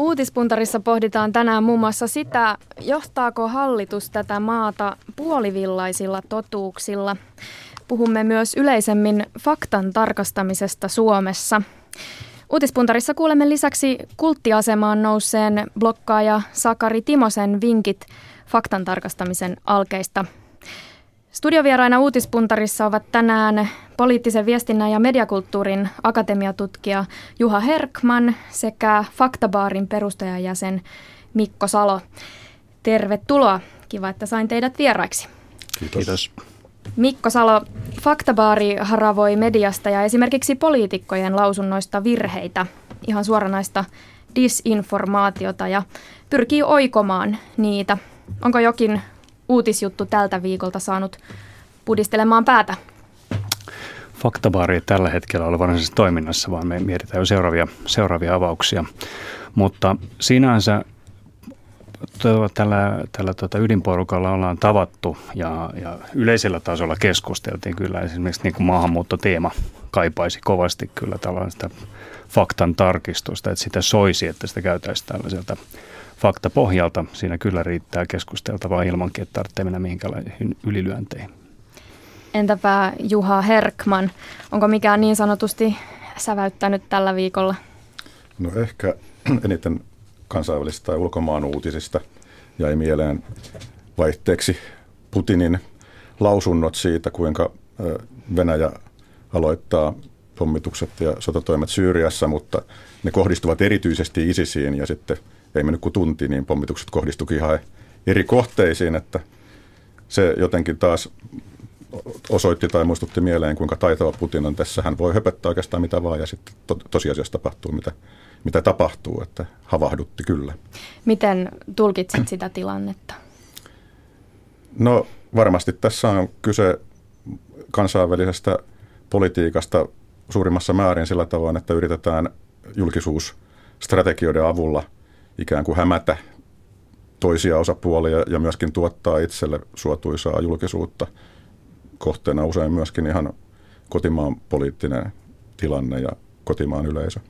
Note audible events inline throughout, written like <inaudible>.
Uutispuntarissa pohditaan tänään muun muassa sitä, johtaako hallitus tätä maata puolivillaisilla totuuksilla. Puhumme myös yleisemmin faktan tarkastamisesta Suomessa. Uutispuntarissa kuulemme lisäksi kulttiasemaan nousseen blokkaaja Sakari Timosen vinkit faktan tarkastamisen alkeista. Studiovieraina Uutispuntarissa ovat tänään poliittisen viestinnän ja mediakulttuurin akatemiatutkija Juha Herkman sekä Faktabaarin perustajajäsen Mikko Salo. Tervetuloa. Kiva, että sain teidät vieraiksi. Kiitos. Kiitos. Mikko Salo, Faktabaari haravoi mediasta ja esimerkiksi poliitikkojen lausunnoista virheitä, ihan suoranaista disinformaatiota ja pyrkii oikomaan niitä. Onko jokin uutisjuttu tältä viikolta saanut pudistelemaan päätä? Faktabaari ei tällä hetkellä ole varsinaisessa toiminnassa, vaan me mietitään jo seuraavia, seuraavia avauksia. Mutta sinänsä tällä, tällä tuota ydinporukalla ollaan tavattu ja, ja yleisellä tasolla keskusteltiin kyllä. Esimerkiksi niin kuin maahanmuuttoteema kaipaisi kovasti kyllä tällaista faktan tarkistusta, että sitä soisi, että sitä käytäisiin tällaiselta faktapohjalta. Siinä kyllä riittää keskusteltavaa ilmankin, että tarvitsee mennä mihinkälaisiin ylilyönteihin. Entäpä Juha Herkman, onko mikään niin sanotusti säväyttänyt tällä viikolla? No ehkä <clears throat> eniten kansainvälisistä tai ulkomaan uutisista jäi mieleen vaihteeksi Putinin lausunnot siitä, kuinka Venäjä aloittaa pommitukset ja sotatoimet Syyriassa, mutta ne kohdistuvat erityisesti ISISiin ja sitten ei mennyt kuin tunti, niin pommitukset kohdistuikin ihan eri kohteisiin, että se jotenkin taas osoitti tai muistutti mieleen, kuinka taitava Putin on tässä. Hän voi höpöttää oikeastaan mitä vaan ja sitten to- tosiasiassa tapahtuu, mitä, mitä tapahtuu, että havahdutti kyllä. Miten tulkitsit sitä tilannetta? No varmasti tässä on kyse kansainvälisestä politiikasta suurimmassa määrin sillä tavoin, että yritetään julkisuusstrategioiden avulla ikään kuin hämätä toisia osapuolia ja myöskin tuottaa itselle suotuisaa julkisuutta – kohteena usein myöskin ihan kotimaan poliittinen tilanne ja kotimaan yleisö.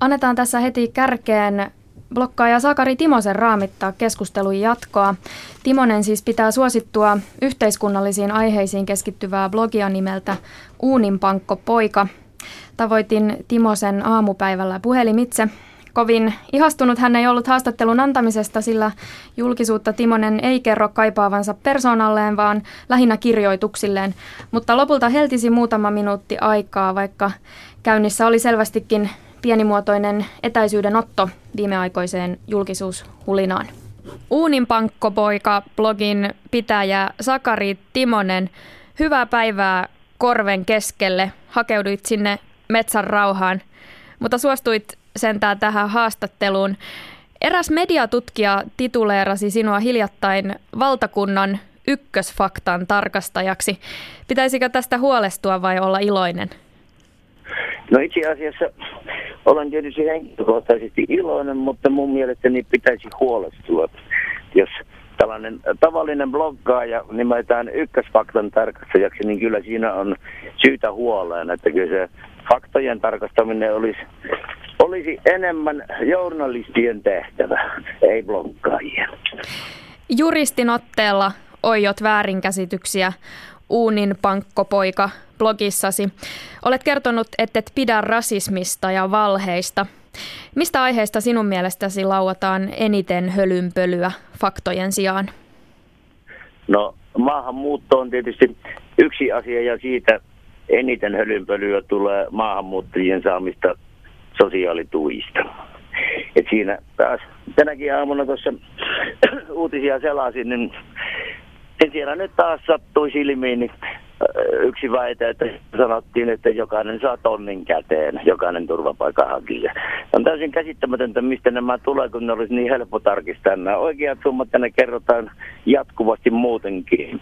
Annetaan tässä heti kärkeen blokkaaja Sakari Timosen raamittaa keskustelun jatkoa. Timonen siis pitää suosittua yhteiskunnallisiin aiheisiin keskittyvää blogia nimeltä Uuninpankko poika. Tavoitin Timosen aamupäivällä puhelimitse kovin ihastunut hän ei ollut haastattelun antamisesta, sillä julkisuutta Timonen ei kerro kaipaavansa persoonalleen, vaan lähinnä kirjoituksilleen. Mutta lopulta heltisi muutama minuutti aikaa, vaikka käynnissä oli selvästikin pienimuotoinen etäisyyden otto viimeaikoiseen julkisuushulinaan. Uuninpankkopoika blogin pitäjä Sakari Timonen, hyvää päivää korven keskelle. Hakeuduit sinne metsän rauhaan, mutta suostuit sentään tähän haastatteluun. Eräs mediatutkija tituleerasi sinua hiljattain valtakunnan ykkösfaktan tarkastajaksi. Pitäisikö tästä huolestua vai olla iloinen? No itse asiassa olen tietysti henkilökohtaisesti iloinen, mutta mun mielestäni pitäisi huolestua, jos tällainen tavallinen bloggaaja nimetään ykkösfaktan tarkastajaksi, niin kyllä siinä on syytä huoleen, että kyllä se faktojen tarkastaminen olisi olisi enemmän journalistien tehtävä, ei bloggaajien. Juristin otteella oiot väärinkäsityksiä Uunin pankkopoika blogissasi. Olet kertonut, et pidä rasismista ja valheista. Mistä aiheesta sinun mielestäsi lauataan eniten hölynpölyä faktojen sijaan? No maahanmuutto on tietysti yksi asia ja siitä eniten hölynpölyä tulee maahanmuuttajien saamista sosiaalituista. Et siinä taas tänäkin aamuna tuossa <clears throat> uutisia selasin, niin en siellä nyt taas sattui silmiin niin yksi väite, että sanottiin, että jokainen saa tonnin käteen, jokainen turvapaikanhakija. On täysin käsittämätöntä, mistä nämä tulee, kun ne olisi niin helppo tarkistaa. Nämä oikeat summat ne kerrotaan jatkuvasti muutenkin.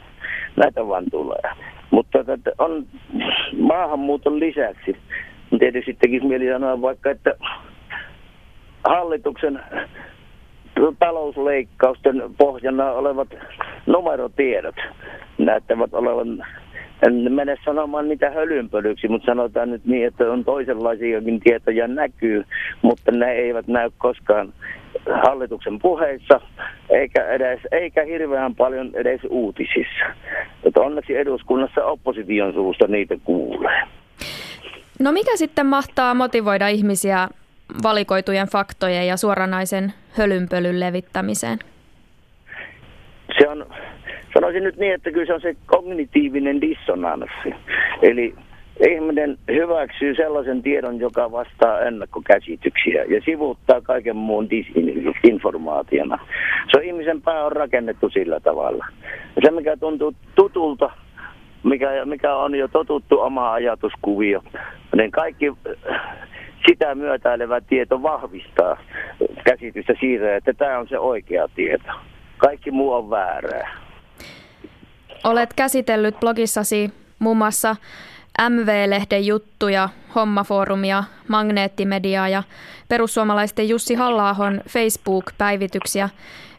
Näitä vaan tulee. Mutta on maahanmuuton lisäksi tietysti tekisi mieli sanoa vaikka, että hallituksen talousleikkausten pohjana olevat numerotiedot näyttävät olevan en mene sanomaan niitä hölynpölyksi, mutta sanotaan nyt niin, että on toisenlaisiakin tietoja näkyy, mutta ne eivät näy koskaan hallituksen puheissa, eikä, edes, eikä hirveän paljon edes uutisissa. Että onneksi eduskunnassa opposition suusta niitä kuulee. No mikä sitten mahtaa motivoida ihmisiä valikoitujen faktojen ja suoranaisen hölynpölyn levittämiseen? Se on, sanoisin nyt niin, että kyllä se on se kognitiivinen dissonanssi. Eli ihminen hyväksyy sellaisen tiedon, joka vastaa ennakkokäsityksiä ja sivuuttaa kaiken muun disinformaationa. Se on ihmisen pää on rakennettu sillä tavalla. Ja se, mikä tuntuu tutulta, mikä, mikä on jo totuttu oma ajatuskuvio, niin kaikki sitä myötäilevä tieto vahvistaa käsitystä siitä, että tämä on se oikea tieto. Kaikki muu on väärää. Olet käsitellyt blogissasi muun muassa MV-lehden juttuja, Hommafoorumia, Magneettimediaa ja perussuomalaisten Jussi halla Facebook-päivityksiä.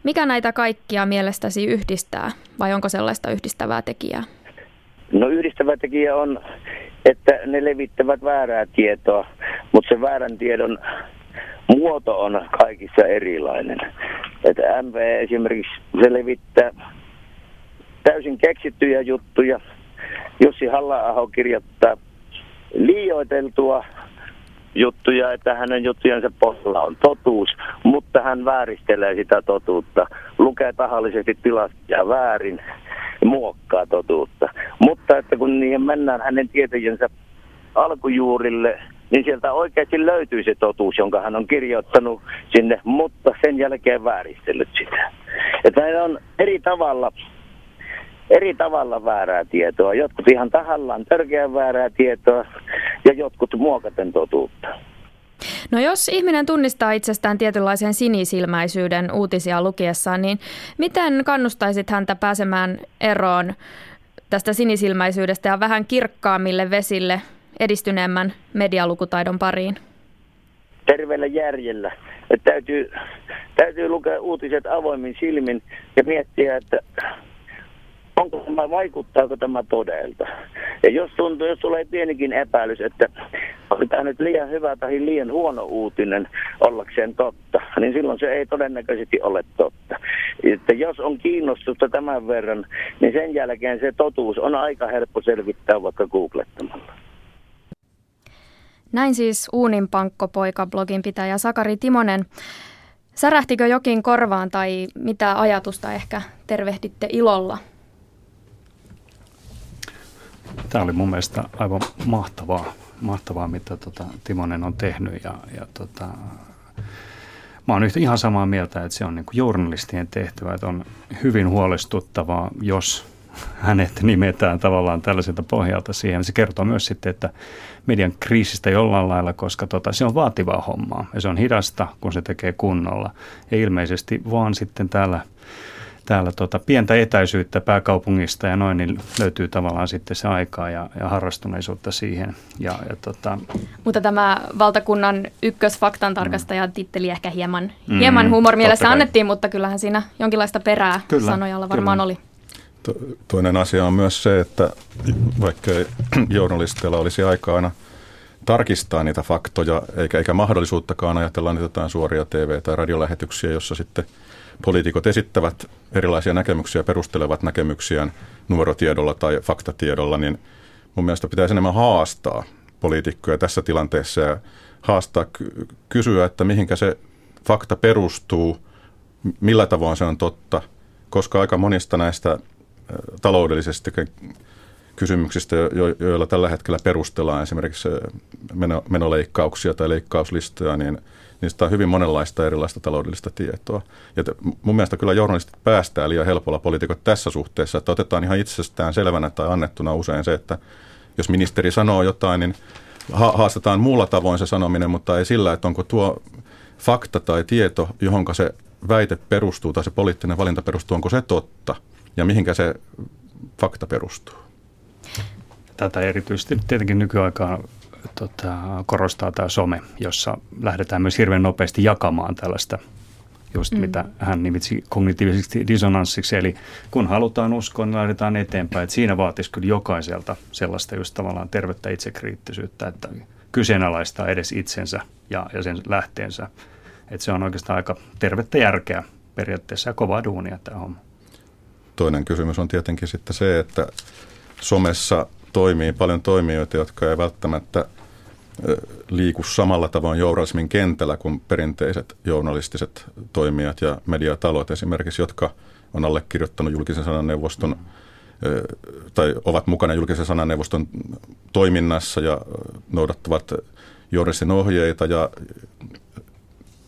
Mikä näitä kaikkia mielestäsi yhdistää vai onko sellaista yhdistävää tekijää? No yhdistävä tekijä on, että ne levittävät väärää tietoa, mutta se väärän tiedon muoto on kaikissa erilainen. Että MV esimerkiksi se levittää täysin keksittyjä juttuja. Jussi halla kirjoittaa liioiteltua juttuja, että hänen juttujensa pohjalla on totuus, mutta hän vääristelee sitä totuutta, lukee tahallisesti tilastoja väärin muokkaa totuutta. Mutta että kun niihin mennään hänen tietojensä alkujuurille, niin sieltä oikeasti löytyy se totuus, jonka hän on kirjoittanut sinne, mutta sen jälkeen vääristellyt sitä. Että näin on eri tavalla, eri tavalla väärää tietoa. Jotkut ihan tahallaan törkeän väärää tietoa ja jotkut muokaten totuutta. No jos ihminen tunnistaa itsestään tietynlaisen sinisilmäisyyden uutisia lukiessaan, niin miten kannustaisit häntä pääsemään eroon tästä sinisilmäisyydestä ja vähän kirkkaammille vesille edistyneemmän medialukutaidon pariin? Terveellä järjellä. Että täytyy, täytyy lukea uutiset avoimin silmin ja miettiä, että onko tämä, vaikuttaako tämä todelta. Ja jos, tuntuu, jos tulee pienikin epäilys, että on tämä nyt liian hyvä tai liian huono uutinen ollakseen totta, niin silloin se ei todennäköisesti ole totta. Että jos on kiinnostusta tämän verran, niin sen jälkeen se totuus on aika helppo selvittää vaikka googlettamalla. Näin siis Uunin pankkopoika blogin pitäjä Sakari Timonen. Särähtikö jokin korvaan tai mitä ajatusta ehkä tervehditte ilolla Tämä oli mun mielestä aivan mahtavaa, mahtavaa mitä tota Timonen on tehnyt ja, ja tota, mä oon ihan samaa mieltä, että se on niin journalistien tehtävä, että on hyvin huolestuttavaa, jos hänet nimetään tavallaan tällaiselta pohjalta siihen. Se kertoo myös sitten, että median kriisistä jollain lailla, koska tota, se on vaativaa hommaa ja se on hidasta, kun se tekee kunnolla. Ja ilmeisesti vaan sitten täällä – täällä tota, pientä etäisyyttä pääkaupungista ja noin, niin löytyy tavallaan sitten se aikaa ja, ja harrastuneisuutta siihen. Ja, ja tota... Mutta tämä valtakunnan ykkösfaktan tarkastaja mm. titteli ehkä hieman, mm, hieman huumorimielessä annettiin, mutta kyllähän siinä jonkinlaista perää kyllä, sanojalla varmaan kyllä. oli. toinen asia on myös se, että vaikka <clears throat> journalisteilla olisi aikaa aina tarkistaa niitä faktoja, eikä, eikä mahdollisuuttakaan ajatella niitä jotain suoria TV- tai radiolähetyksiä, jossa sitten – poliitikot esittävät erilaisia näkemyksiä, perustelevat näkemyksiään numerotiedolla tai faktatiedolla, niin mun mielestä pitäisi enemmän haastaa poliitikkoja tässä tilanteessa ja haastaa, kysyä, että mihinkä se fakta perustuu, millä tavoin se on totta, koska aika monista näistä taloudellisesti kysymyksistä, joilla tällä hetkellä perustellaan esimerkiksi menoleikkauksia tai leikkauslistoja, niin – niistä on hyvin monenlaista erilaista taloudellista tietoa. Ja mun mielestä kyllä journalistit päästää liian helpolla poliitikot tässä suhteessa, että otetaan ihan itsestään selvänä tai annettuna usein se, että jos ministeri sanoo jotain, niin haastetaan muulla tavoin se sanominen, mutta ei sillä, että onko tuo fakta tai tieto, johon se väite perustuu tai se poliittinen valinta perustuu, onko se totta ja mihinkä se fakta perustuu. Tätä erityisesti tietenkin nykyaikaan tota, korostaa tämä some, jossa lähdetään myös hirveän nopeasti jakamaan tällaista just mm. mitä hän nimitsi kognitiiviseksi disonanssiksi. Eli kun halutaan uskoa, niin laitetaan eteenpäin. Että siinä vaatisi kyllä jokaiselta sellaista just tavallaan tervettä itsekriittisyyttä, että kyseenalaistaa edes itsensä ja, ja sen lähteensä. Että se on oikeastaan aika tervettä järkeä periaatteessa ja kovaa duunia tämä homma. Toinen kysymys on tietenkin sitten se, että somessa toimii paljon toimijoita, jotka ei välttämättä liiku samalla tavoin journalismin kentällä kuin perinteiset journalistiset toimijat ja mediatalot esimerkiksi, jotka on allekirjoittanut julkisen sananneuvoston tai ovat mukana julkisen sananneuvoston toiminnassa ja noudattavat journalistin ohjeita ja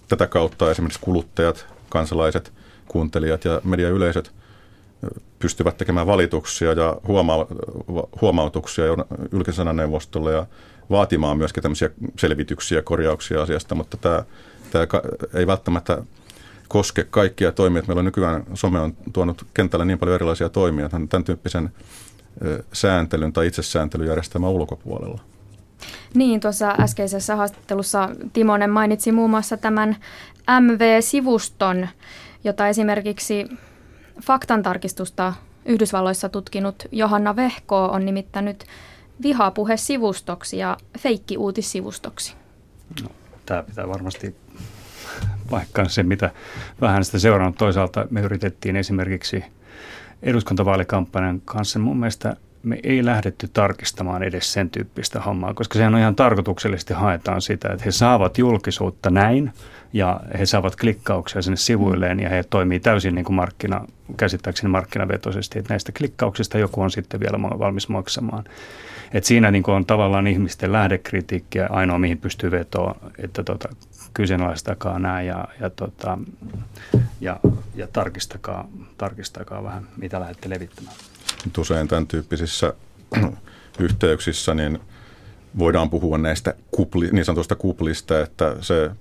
tätä kautta esimerkiksi kuluttajat, kansalaiset, kuuntelijat ja mediayleisöt pystyvät tekemään valituksia ja huoma- huomautuksia julkisen sananeuvostolle ja vaatimaan myöskin tämmöisiä selvityksiä ja korjauksia asiasta, mutta tämä, tämä ei välttämättä koske kaikkia toimia. Meillä on nykyään, some on tuonut kentällä niin paljon erilaisia toimia, tämän tyyppisen sääntelyn tai itsesääntelyjärjestelmän ulkopuolella. Niin, tuossa äskeisessä haastattelussa Timonen mainitsi muun muassa tämän MV-sivuston, jota esimerkiksi faktantarkistusta Yhdysvalloissa tutkinut Johanna Vehko on nimittänyt vihapuhesivustoksi ja feikki-uutissivustoksi. No, tämä pitää varmasti paikkaan se, mitä vähän sitä seurannut. Toisaalta me yritettiin esimerkiksi eduskuntavaalikampanjan kanssa mun mielestä me ei lähdetty tarkistamaan edes sen tyyppistä hommaa, koska sehän on ihan tarkoituksellisesti haetaan sitä, että he saavat julkisuutta näin ja he saavat klikkauksia sinne sivuilleen ja he toimii täysin niin kuin markkina, käsittääkseni markkinavetoisesti, että näistä klikkauksista joku on sitten vielä valmis maksamaan. Et siinä niin on tavallaan ihmisten lähdekritiikkiä ainoa, mihin pystyy vetoa, että tota, kyseenalaistakaa nämä ja, ja, tota, ja, ja tarkistakaa, tarkistakaa vähän, mitä lähdette levittämään. Usein tämän tyyppisissä <clears throat> yhteyksissä niin voidaan puhua näistä kupli, niin sanotusta kuplista, että se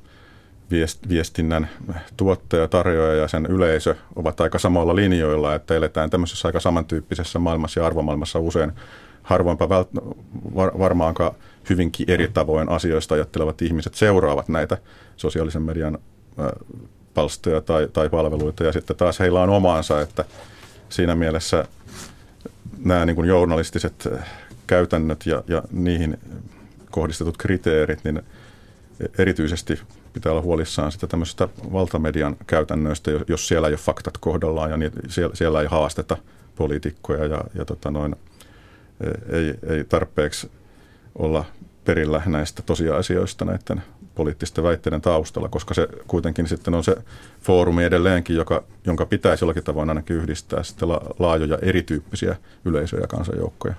viestinnän tuottaja, tarjoaja ja sen yleisö ovat aika samoilla linjoilla, että eletään tämmöisessä aika samantyyppisessä maailmassa ja arvomaailmassa usein harvoinpa vält- var- varmaankaan hyvinkin eri tavoin asioista ajattelevat ihmiset seuraavat näitä sosiaalisen median palstoja tai, tai palveluita. Ja sitten taas heillä on omaansa, että siinä mielessä nämä niin kuin journalistiset käytännöt ja, ja niihin kohdistetut kriteerit, niin erityisesti pitää olla huolissaan sitä tämmöisestä valtamedian käytännöistä, jos siellä ei ole faktat kohdallaan ja niin siellä, siellä ei haasteta poliitikkoja ja, ja tota noin, ei, ei tarpeeksi olla perillä näistä tosiasioista näiden poliittisten väitteiden taustalla, koska se kuitenkin sitten on se foorumi edelleenkin, joka, jonka pitäisi jollakin tavoin ainakin yhdistää sitten la, laajoja erityyppisiä yleisöjä ja kansanjoukkoja.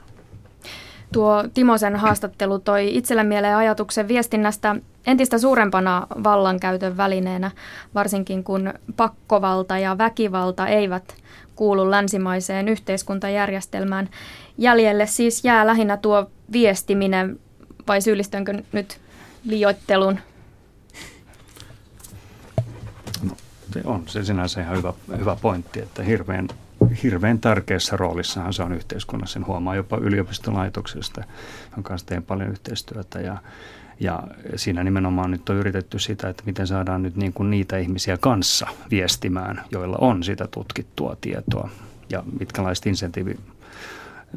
Tuo Timosen haastattelu toi itselle mieleen ajatuksen viestinnästä entistä suurempana vallankäytön välineenä, varsinkin kun pakkovalta ja väkivalta eivät kuulu länsimaiseen yhteiskuntajärjestelmään. Jäljelle siis jää lähinnä tuo viestiminen, vai syyllistynkö nyt liioittelun? No, se on se sinänsä ihan hyvä, hyvä pointti, että hirveän, hirveän tärkeässä roolissahan se on yhteiskunnassa. Sen huomaa jopa yliopistolaitoksesta, jonka kanssa teen paljon yhteistyötä. Ja ja siinä nimenomaan nyt on yritetty sitä, että miten saadaan nyt niin kuin niitä ihmisiä kanssa viestimään, joilla on sitä tutkittua tietoa. Ja mitkälaiset insentiivi,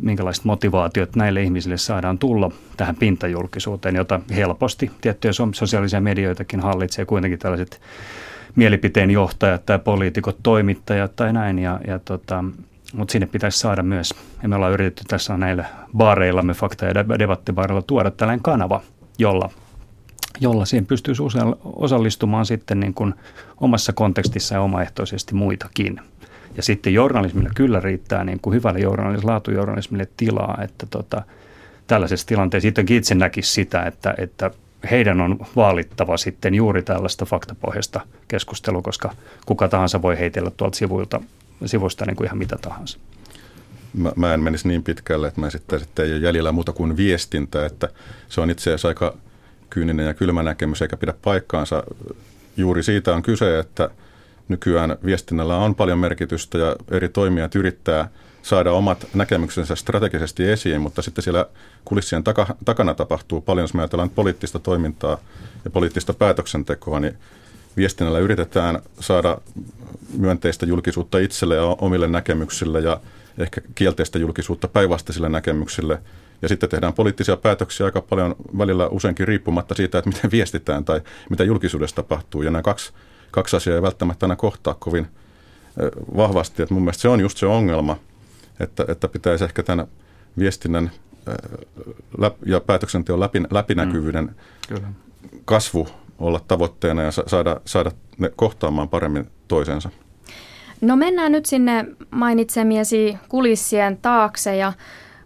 minkälaiset motivaatiot näille ihmisille saadaan tulla tähän pintajulkisuuteen, jota helposti tiettyjä sosiaalisia medioitakin hallitsee. Kuitenkin tällaiset mielipiteen johtajat tai poliitikot, toimittajat tai näin. Ja, ja tota, mutta sinne pitäisi saada myös, ja me ollaan yritetty tässä näillä baareillamme, fakta- ja debattibaareilla tuoda tällainen kanava, jolla, jolla siihen pystyisi osallistumaan sitten niin kuin omassa kontekstissa ja omaehtoisesti muitakin. Ja sitten journalismilla kyllä riittää niin kuin hyvälle journalismille, laatujournalismille tilaa, että tota, tällaisessa tilanteessa itse näkisi sitä, että, että heidän on vaalittava sitten juuri tällaista faktapohjasta keskustelua, koska kuka tahansa voi heitellä tuolta sivuilta, sivuista niin kuin ihan mitä tahansa mä, mä en menisi niin pitkälle, että mä esittäisin, että ei ole jäljellä muuta kuin viestintä, että se on itse asiassa aika kyyninen ja kylmä näkemys eikä pidä paikkaansa. Juuri siitä on kyse, että nykyään viestinnällä on paljon merkitystä ja eri toimijat yrittää saada omat näkemyksensä strategisesti esiin, mutta sitten siellä kulissien takana tapahtuu paljon, jos me ajatellaan poliittista toimintaa ja poliittista päätöksentekoa, niin viestinnällä yritetään saada myönteistä julkisuutta itselle ja omille näkemyksille ja ehkä kielteistä julkisuutta päinvastaisille näkemyksille. Ja sitten tehdään poliittisia päätöksiä aika paljon välillä useinkin riippumatta siitä, että miten viestitään tai mitä julkisuudessa tapahtuu. Ja nämä kaksi, kaksi asiaa ei välttämättä aina kohtaa kovin vahvasti. Että mun mielestä se on just se ongelma, että, että pitäisi ehkä tämän viestinnän ja päätöksenteon läpinäkyvyyden mm, kasvu olla tavoitteena ja saada, saada ne kohtaamaan paremmin toisensa. No mennään nyt sinne mainitsemiesi kulissien taakse ja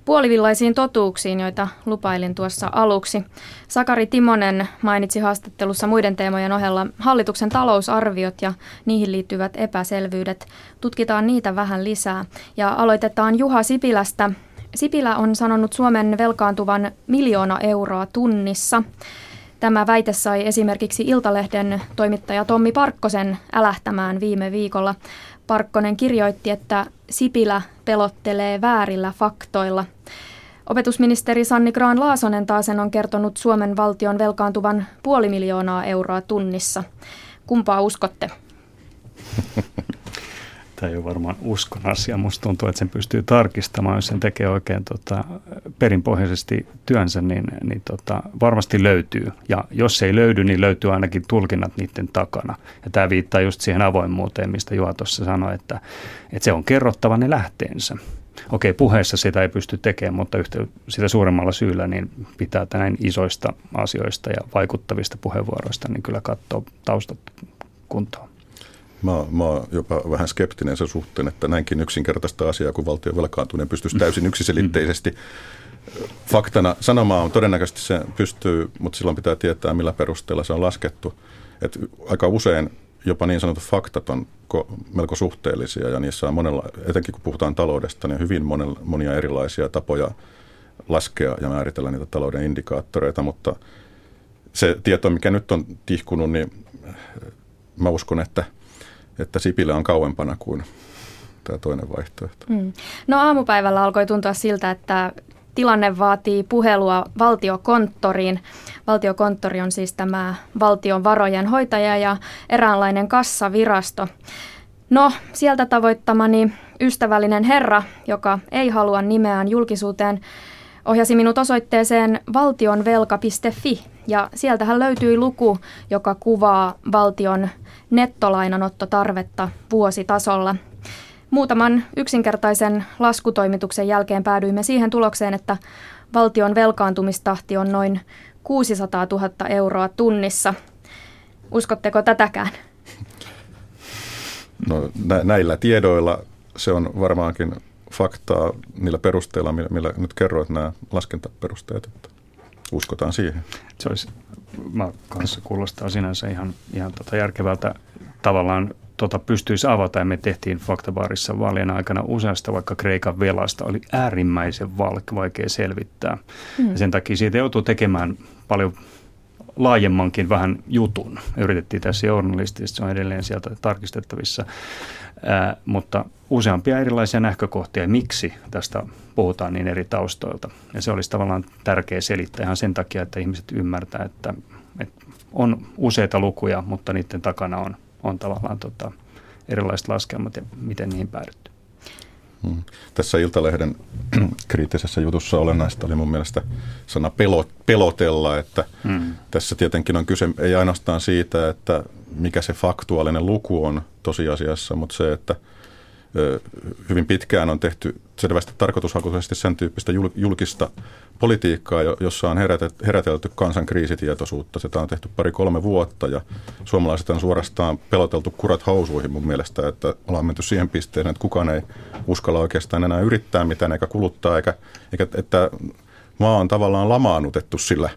puolivillaisiin totuuksiin, joita lupailin tuossa aluksi. Sakari Timonen mainitsi haastattelussa muiden teemojen ohella hallituksen talousarviot ja niihin liittyvät epäselvyydet. Tutkitaan niitä vähän lisää ja aloitetaan Juha Sipilästä. Sipilä on sanonut Suomen velkaantuvan miljoona euroa tunnissa. Tämä väite sai esimerkiksi Iltalehden toimittaja Tommi Parkkosen älähtämään viime viikolla. Parkkonen kirjoitti, että Sipilä pelottelee väärillä faktoilla. Opetusministeri Sanni Graan Laasonen taas on kertonut Suomen valtion velkaantuvan puoli miljoonaa euroa tunnissa. Kumpaa uskotte? <laughs> Tämä ei ole varmaan uskon asia. Musta tuntuu, että sen pystyy tarkistamaan, jos sen tekee oikein tota, perinpohjaisesti työnsä, niin, niin tota, varmasti löytyy. Ja jos ei löydy, niin löytyy ainakin tulkinnat niiden takana. Ja tämä viittaa just siihen avoimuuteen, mistä Juha tuossa sanoi, että, että se on kerrottava ne lähteensä. Okei, puheessa sitä ei pysty tekemään, mutta yhtä, sitä suuremmalla syyllä niin pitää näin isoista asioista ja vaikuttavista puheenvuoroista niin kyllä katsoa taustat kuntoon. Mä, mä oon jopa vähän skeptinen sen suhteen, että näinkin yksinkertaista asiaa kuin valtion velkaantuminen pystyisi täysin yksiselitteisesti faktana. Sanomaan on todennäköisesti se pystyy, mutta silloin pitää tietää, millä perusteella se on laskettu. Et aika usein jopa niin sanotut faktat on melko suhteellisia ja niissä on monella, etenkin kun puhutaan taloudesta, niin hyvin monella, monia erilaisia tapoja laskea ja määritellä niitä talouden indikaattoreita, mutta se tieto, mikä nyt on tihkunut, niin mä uskon, että – että Sipilä on kauempana kuin tämä toinen vaihtoehto. Mm. No aamupäivällä alkoi tuntua siltä, että tilanne vaatii puhelua valtiokonttoriin. Valtiokonttori on siis tämä valtion varojen hoitaja ja eräänlainen kassavirasto. No, sieltä tavoittamani ystävällinen herra, joka ei halua nimeään julkisuuteen, ohjasi minut osoitteeseen valtionvelka.fi ja sieltähän löytyi luku, joka kuvaa valtion nettolainanottotarvetta vuositasolla. Muutaman yksinkertaisen laskutoimituksen jälkeen päädyimme siihen tulokseen, että valtion velkaantumistahti on noin 600 000 euroa tunnissa. Uskotteko tätäkään? No nä- näillä tiedoilla se on varmaankin faktaa niillä perusteilla, millä, millä nyt kerroit nämä laskentaperusteet, että uskotaan siihen. Se olisi, mä kanssa kuulostaa sinänsä ihan, ihan tota järkevältä tavallaan tota pystyisi avata ja me tehtiin faktabaarissa vaalien aikana useasta vaikka Kreikan velasta oli äärimmäisen vaikea selvittää. Mm. Ja sen takia siitä joutuu tekemään paljon laajemmankin vähän jutun. Yritettiin tässä journalistisesti, se on edelleen sieltä tarkistettavissa. Ää, mutta useampia erilaisia näkökohtia, miksi tästä puhutaan niin eri taustoilta. Ja se olisi tavallaan tärkeä selittää ihan sen takia, että ihmiset ymmärtää, että, että on useita lukuja, mutta niiden takana on, on tavallaan tota, erilaiset laskelmat ja miten niihin päädytty. Hmm. Tässä Iltalehden <clears throat> kriittisessä jutussa olennaista oli mun mielestä sana pelotella, että hmm. tässä tietenkin on kyse ei ainoastaan siitä, että mikä se faktuaalinen luku on tosiasiassa, mutta se, että hyvin pitkään on tehty selvästi tarkoitushakuisesti sen tyyppistä julkista politiikkaa, jossa on herätelty kansan kriisitietoisuutta. Sitä on tehty pari-kolme vuotta ja suomalaiset on suorastaan peloteltu kurat housuihin mun mielestä, että ollaan menty siihen pisteeseen, että kukaan ei uskalla oikeastaan enää yrittää mitään eikä kuluttaa, eikä, eikä että maa on tavallaan lamaannutettu sillä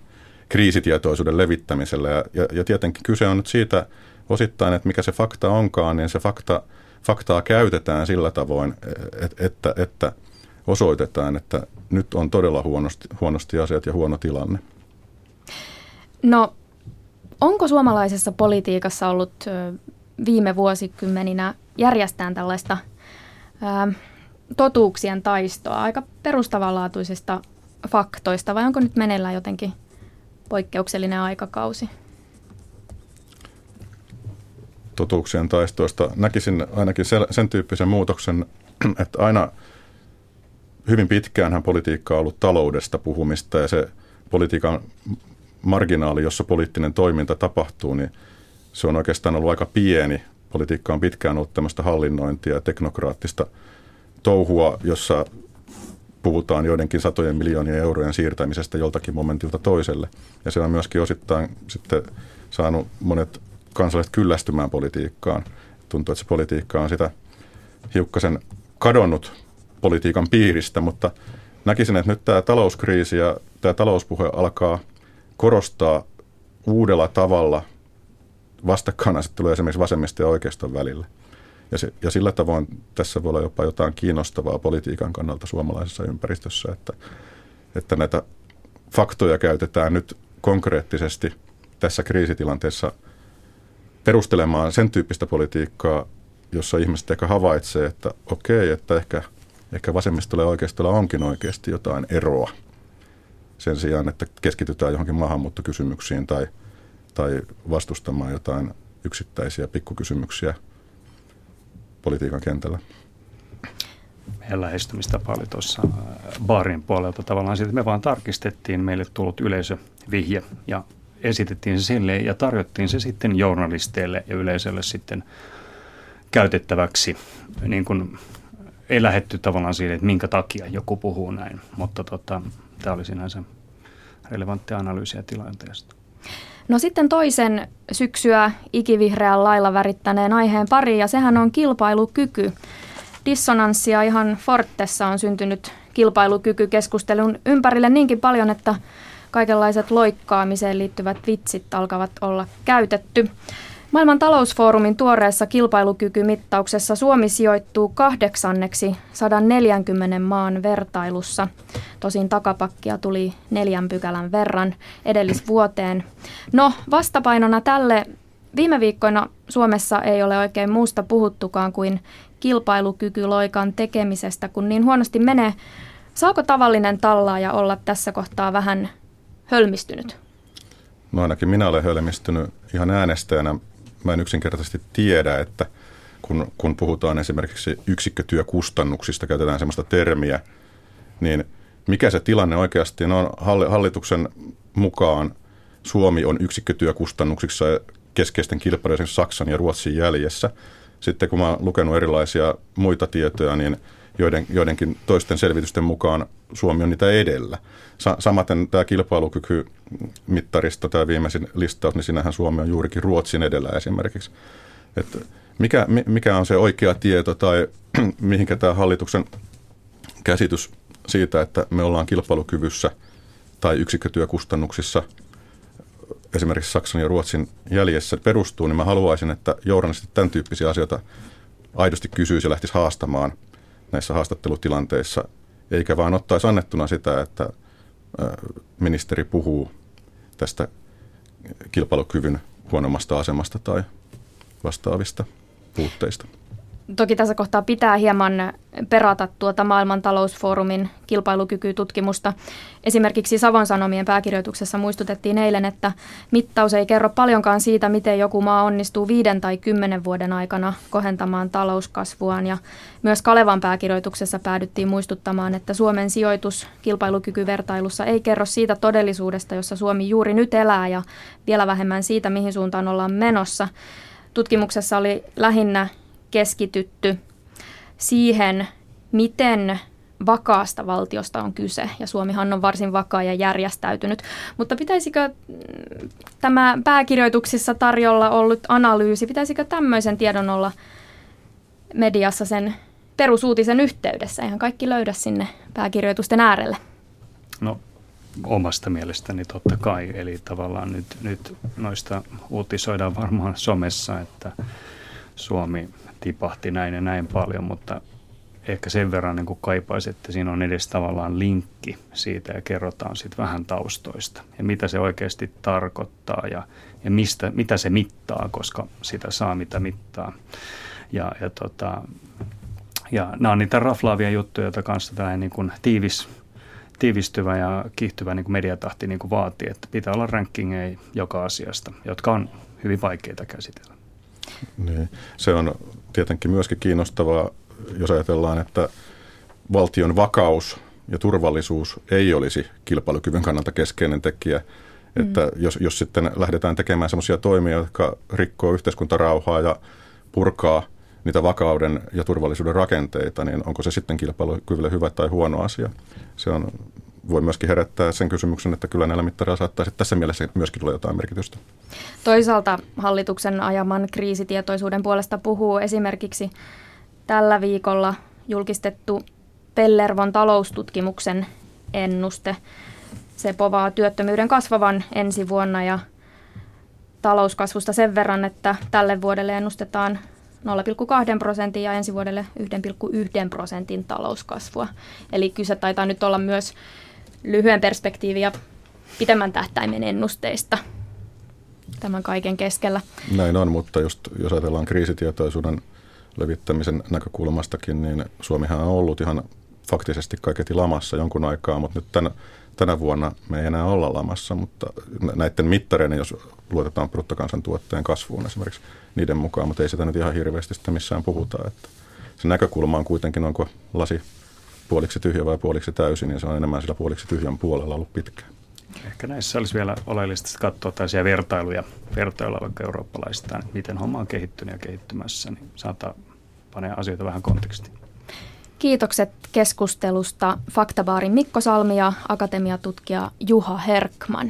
kriisitietoisuuden levittämisellä. Ja, ja, ja tietenkin kyse on nyt siitä osittain, että mikä se fakta onkaan, niin se fakta, faktaa käytetään sillä tavoin, että, että, että osoitetaan, että nyt on todella huonosti, huonosti asiat ja huono tilanne. No, onko suomalaisessa politiikassa ollut viime vuosikymmeninä järjestään tällaista ää, totuuksien taistoa, aika perustavanlaatuisista faktoista, vai onko nyt meneillään jotenkin poikkeuksellinen aikakausi? Totuuksien taistoista. Näkisin ainakin sen tyyppisen muutoksen, <clears throat> että aina hyvin pitkäänhän politiikka on ollut taloudesta puhumista ja se politiikan marginaali, jossa poliittinen toiminta tapahtuu, niin se on oikeastaan ollut aika pieni. Politiikka on pitkään ollut tämmöistä hallinnointia ja teknokraattista touhua, jossa puhutaan joidenkin satojen miljoonien eurojen siirtämisestä joltakin momentilta toiselle. Ja se on myöskin osittain sitten saanut monet kansalaiset kyllästymään politiikkaan. Tuntuu, että se politiikka on sitä hiukkasen kadonnut politiikan piiristä, mutta näkisin, että nyt tämä talouskriisi ja tämä talouspuhe alkaa korostaa uudella tavalla vastakkainasettelua esimerkiksi vasemmista ja oikeiston välillä. Ja, se, ja sillä tavoin tässä voi olla jopa jotain kiinnostavaa politiikan kannalta suomalaisessa ympäristössä, että, että näitä faktoja käytetään nyt konkreettisesti tässä kriisitilanteessa perustelemaan sen tyyppistä politiikkaa, jossa ihmiset ehkä havaitsee, että okei, että ehkä, ehkä vasemmistolla ja oikeistolla onkin oikeasti jotain eroa sen sijaan, että keskitytään johonkin maahanmuuttokysymyksiin tai, tai vastustamaan jotain yksittäisiä pikkukysymyksiä politiikan kentällä. Meidän lähestymistapa oli tuossa äh, baarin puolelta tavallaan siitä, me vaan tarkistettiin meille tullut yleisövihje ja esitettiin se sille ja tarjottiin se sitten journalisteille ja yleisölle sitten käytettäväksi. Niin kuin ei lähetty tavallaan siihen, että minkä takia joku puhuu näin, mutta tota, tämä oli sinänsä relevanttia analyysiä tilanteesta. No sitten toisen syksyä ikivihreän lailla värittäneen aiheen pari, ja sehän on kilpailukyky. Dissonanssia ihan Fortessa on syntynyt kilpailukykykeskustelun ympärille niinkin paljon, että kaikenlaiset loikkaamiseen liittyvät vitsit alkavat olla käytetty. Maailman talousfoorumin tuoreessa kilpailukykymittauksessa Suomi sijoittuu kahdeksanneksi 140 maan vertailussa. Tosin takapakkia tuli neljän pykälän verran edellisvuoteen. No, vastapainona tälle viime viikkoina Suomessa ei ole oikein muusta puhuttukaan kuin kilpailukykyloikan tekemisestä, kun niin huonosti menee. Saako tavallinen tallaaja olla tässä kohtaa vähän hölmistynyt? No ainakin minä olen hölmistynyt ihan äänestäjänä mä en yksinkertaisesti tiedä, että kun, kun puhutaan esimerkiksi yksikkötyökustannuksista, käytetään sellaista termiä, niin mikä se tilanne oikeasti on? Hallituksen mukaan Suomi on yksikkötyökustannuksissa keskeisten kilpailijoiden Saksan ja Ruotsin jäljessä. Sitten kun mä oon lukenut erilaisia muita tietoja, niin joiden, joidenkin toisten selvitysten mukaan Suomi on niitä edellä. Sa- samaten tämä kilpailukykymittarista, tämä viimeisin listaus, niin sinähän Suomi on juurikin Ruotsin edellä esimerkiksi. Et mikä, mikä on se oikea tieto tai <clears throat> mihinkä tämä hallituksen käsitys siitä, että me ollaan kilpailukyvyssä tai yksikkötyökustannuksissa esimerkiksi Saksan ja Ruotsin jäljessä perustuu, niin mä haluaisin, että journalistit tämän tyyppisiä asioita aidosti kysyisi ja lähtisi haastamaan näissä haastattelutilanteissa, eikä vaan ottaisi annettuna sitä, että ministeri puhuu tästä kilpailukyvyn huonommasta asemasta tai vastaavista puutteista. Toki tässä kohtaa pitää hieman perata tuota maailman talousfoorumin kilpailukykytutkimusta. Esimerkiksi Savon Sanomien pääkirjoituksessa muistutettiin eilen, että mittaus ei kerro paljonkaan siitä, miten joku maa onnistuu viiden tai kymmenen vuoden aikana kohentamaan talouskasvuaan. Ja myös Kalevan pääkirjoituksessa päädyttiin muistuttamaan, että Suomen sijoitus kilpailukykyvertailussa ei kerro siitä todellisuudesta, jossa Suomi juuri nyt elää ja vielä vähemmän siitä, mihin suuntaan ollaan menossa. Tutkimuksessa oli lähinnä keskitytty siihen, miten vakaasta valtiosta on kyse, ja Suomihan on varsin vakaa ja järjestäytynyt. Mutta pitäisikö mm, tämä pääkirjoituksissa tarjolla ollut analyysi, pitäisikö tämmöisen tiedon olla mediassa sen perusuutisen yhteydessä? Eihän kaikki löydä sinne pääkirjoitusten äärelle. No omasta mielestäni totta kai. Eli tavallaan nyt, nyt noista uutisoidaan varmaan somessa, että Suomi tipahti näin ja näin paljon, mutta ehkä sen verran niin kuin kaipaisi, että siinä on edes tavallaan linkki siitä ja kerrotaan sitten vähän taustoista ja mitä se oikeasti tarkoittaa ja, ja mistä, mitä se mittaa, koska sitä saa mitä mittaa. Ja, ja, tota, ja nämä on niitä raflaavia juttuja, joita kanssa tällainen niin kuin tiivis, tiivistyvä ja kiihtyvä niin kuin mediatahti niin kuin vaatii, että pitää olla rankingeja joka asiasta, jotka on hyvin vaikeita käsitellä. Niin. Se on tietenkin myöskin kiinnostavaa, jos ajatellaan, että valtion vakaus ja turvallisuus ei olisi kilpailukyvyn kannalta keskeinen tekijä. Mm. Että jos, jos sitten lähdetään tekemään sellaisia toimia, jotka rikkoo yhteiskuntarauhaa ja purkaa niitä vakauden ja turvallisuuden rakenteita, niin onko se sitten kilpailukyvylle hyvä tai huono asia? Se on, voi myöskin herättää sen kysymyksen, että kyllä näillä mittareilla saattaisi tässä mielessä myöskin olla jotain merkitystä. Toisaalta hallituksen ajaman kriisitietoisuuden puolesta puhuu esimerkiksi tällä viikolla julkistettu Pellervon taloustutkimuksen ennuste. Se povaa työttömyyden kasvavan ensi vuonna ja talouskasvusta sen verran, että tälle vuodelle ennustetaan 0,2 prosentin ja ensi vuodelle 1,1 prosentin talouskasvua. Eli kyse taitaa nyt olla myös lyhyen perspektiivin ja pitemmän tähtäimen ennusteista tämän kaiken keskellä. Näin on, mutta just, jos ajatellaan kriisitietoisuuden levittämisen näkökulmastakin, niin Suomihan on ollut ihan faktisesti kaiketi lamassa jonkun aikaa, mutta nyt tänä, tänä vuonna me ei enää olla lamassa, mutta näiden mittareiden, jos luotetaan bruttokansantuotteen kasvuun esimerkiksi niiden mukaan, mutta ei sitä nyt ihan hirveästi sitä missään puhuta. Että se näkökulma on kuitenkin, onko lasi puoliksi tyhjä vai puoliksi täysin, niin se on enemmän sillä puoliksi tyhjän puolella ollut pitkään. Ehkä näissä olisi vielä oleellista katsoa tällaisia vertailuja, vertailla vaikka eurooppalaistaan, miten homma on kehittynyt ja kehittymässä, niin saattaa panea asioita vähän kontekstiin. Kiitokset keskustelusta Faktabaarin Mikko Salmi ja akatemiatutkija Juha Herkman.